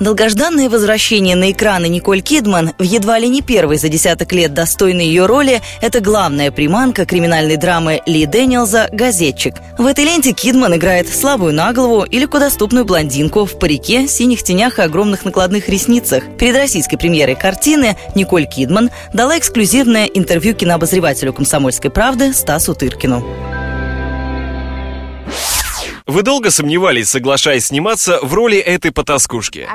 Долгожданное возвращение на экраны Николь Кидман в едва ли не первой за десяток лет достойной ее роли – это главная приманка криминальной драмы Ли Дэниелза «Газетчик». В этой ленте Кидман играет слабую на голову и легкодоступную блондинку в парике, синих тенях и огромных накладных ресницах. Перед российской премьерой картины Николь Кидман дала эксклюзивное интервью кинообозревателю «Комсомольской правды» Стасу Тыркину. Вы долго сомневались, соглашаясь сниматься в роли этой потаскушки?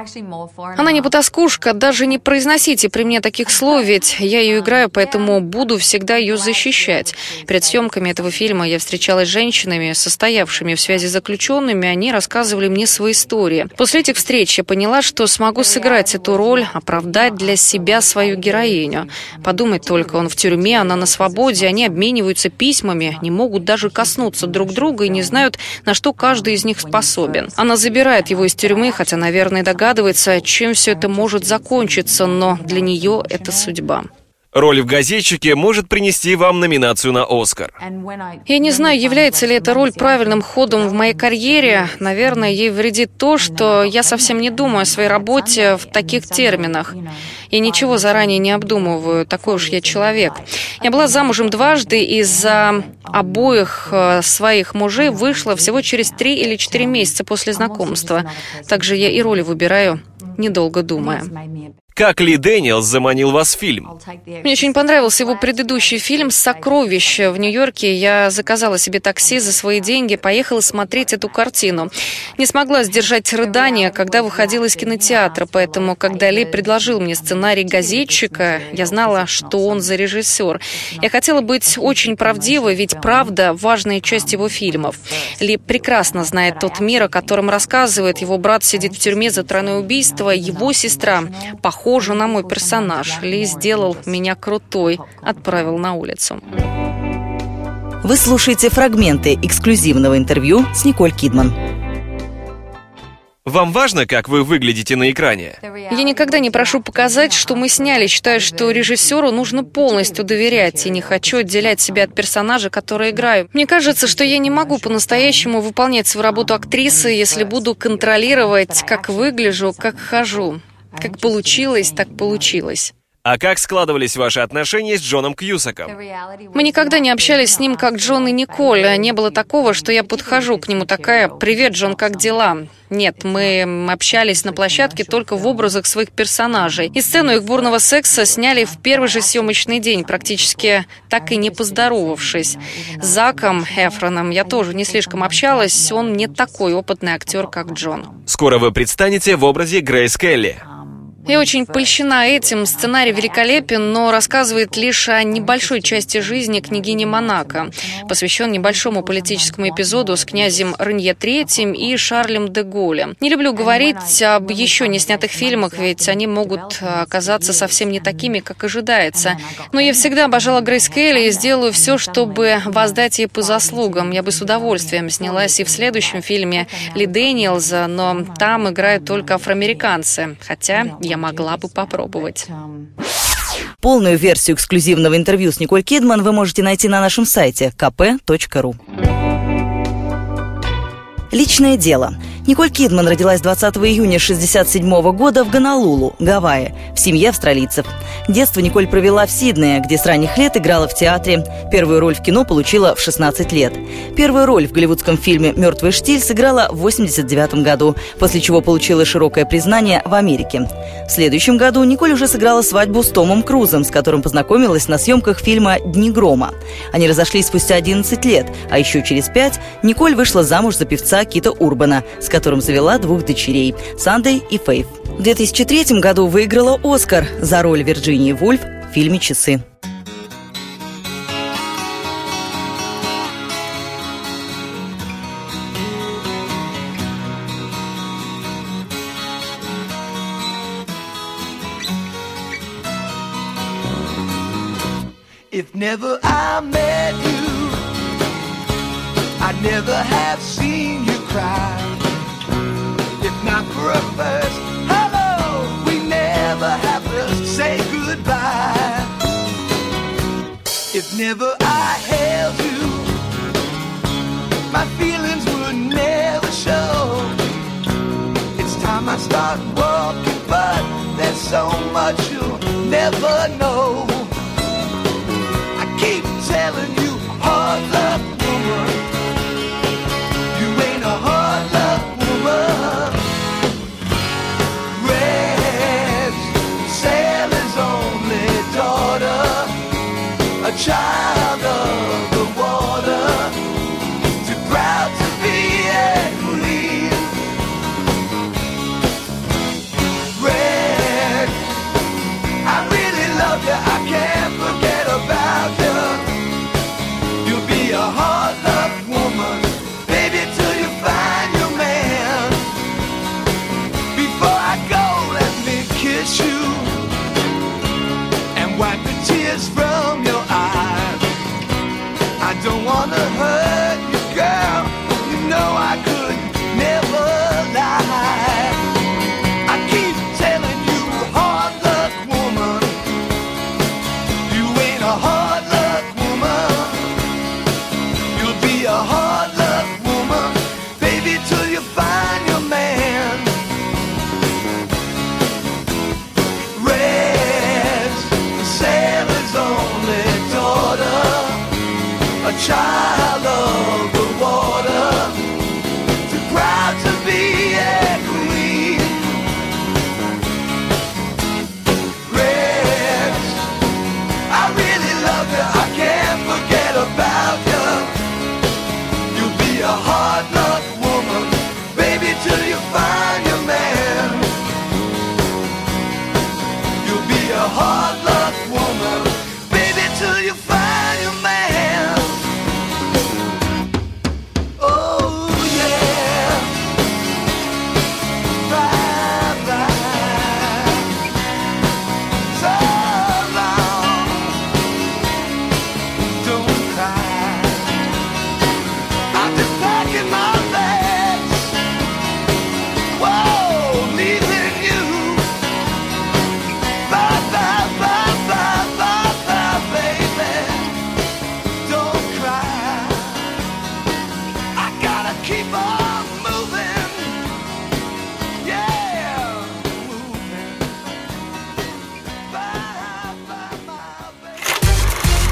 Она не потаскушка, даже не произносите при мне таких слов, ведь я ее играю, поэтому буду всегда ее защищать. Перед съемками этого фильма я встречалась с женщинами, состоявшими в связи с заключенными, они рассказывали мне свои истории. После этих встреч я поняла, что смогу сыграть эту роль, оправдать для себя свою героиню. Подумать только, он в тюрьме, она на свободе, они обмениваются письмами, не могут даже коснуться друг друга и не знают, на что каждый из них способен. Она забирает его из тюрьмы, хотя, наверное, догадывается, чем все это может закончиться, но для нее это судьба. Роль в газетчике может принести вам номинацию на Оскар. Я не знаю, является ли эта роль правильным ходом в моей карьере. Наверное, ей вредит то, что я совсем не думаю о своей работе в таких терминах. Я ничего заранее не обдумываю, такой уж я человек. Я была замужем дважды, и за обоих э, своих мужей вышла всего через три или четыре месяца после знакомства. Также я и роли выбираю, недолго думая. Как Ли Дэниелс заманил вас в фильм? Мне очень понравился его предыдущий фильм «Сокровище». В Нью-Йорке я заказала себе такси за свои деньги, поехала смотреть эту картину. Не смогла сдержать рыдания, когда выходила из кинотеатра, поэтому, когда Ли предложил мне сценарий газетчика, я знала, что он за режиссер. Я хотела быть очень правдивой, ведь правда – важная часть его фильмов. Ли прекрасно знает тот мир, о котором рассказывает. Его брат сидит в тюрьме за тройное убийство, его сестра похожа похожа на мой персонаж. Ли сделал меня крутой, отправил на улицу. Вы слушаете фрагменты эксклюзивного интервью с Николь Кидман. Вам важно, как вы выглядите на экране? Я никогда не прошу показать, что мы сняли. Считаю, что режиссеру нужно полностью доверять, и не хочу отделять себя от персонажа, который играю. Мне кажется, что я не могу по-настоящему выполнять свою работу актрисы, если буду контролировать, как выгляжу, как хожу. Как получилось, так получилось. А как складывались ваши отношения с Джоном Кьюсаком? Мы никогда не общались с ним, как Джон и Николь. Не было такого, что я подхожу к нему такая «Привет, Джон, как дела?» Нет, мы общались на площадке только в образах своих персонажей. И сцену их бурного секса сняли в первый же съемочный день, практически так и не поздоровавшись. С Заком Эфроном я тоже не слишком общалась, он не такой опытный актер, как Джон. Скоро вы предстанете в образе Грейс Келли. Я очень польщена этим. Сценарий великолепен, но рассказывает лишь о небольшой части жизни княгини Монако. Посвящен небольшому политическому эпизоду с князем Ренье III и Шарлем де Голлем. Не люблю говорить об еще не снятых фильмах, ведь они могут оказаться совсем не такими, как ожидается. Но я всегда обожала Грейс Келли и сделаю все, чтобы воздать ей по заслугам. Я бы с удовольствием снялась и в следующем фильме Ли Дэниелза, но там играют только афроамериканцы. Хотя могла бы попробовать. Полную версию эксклюзивного интервью с Николь Кидман вы можете найти на нашем сайте kp.ru. Личное дело. Николь Кидман родилась 20 июня 1967 года в Гонолулу, Гавайи, в семье австралийцев. Детство Николь провела в Сиднее, где с ранних лет играла в театре. Первую роль в кино получила в 16 лет. Первую роль в голливудском фильме «Мертвый штиль» сыграла в 1989 году, после чего получила широкое признание в Америке. В следующем году Николь уже сыграла свадьбу с Томом Крузом, с которым познакомилась на съемках фильма «Дни грома». Они разошлись спустя 11 лет, а еще через 5 Николь вышла замуж за певца Кита Урбана, с которым завела двух дочерей – Сандей и Фейв. В 2003 году выиграла «Оскар» за роль Вирджинии Вульф в фильме «Часы». If never I met you, I'd never have seen you cry. Hello, we never have to say goodbye. If never I held you, my feelings would never show. It's time I start walking, but there's so much you'll never know. I keep telling you, hard luck child of the water, too proud to be I really love you, I can't forget about you. You'll be a hard woman, baby, till you find your man. Before I go, let me kiss you and wipe the tears from wanna hurt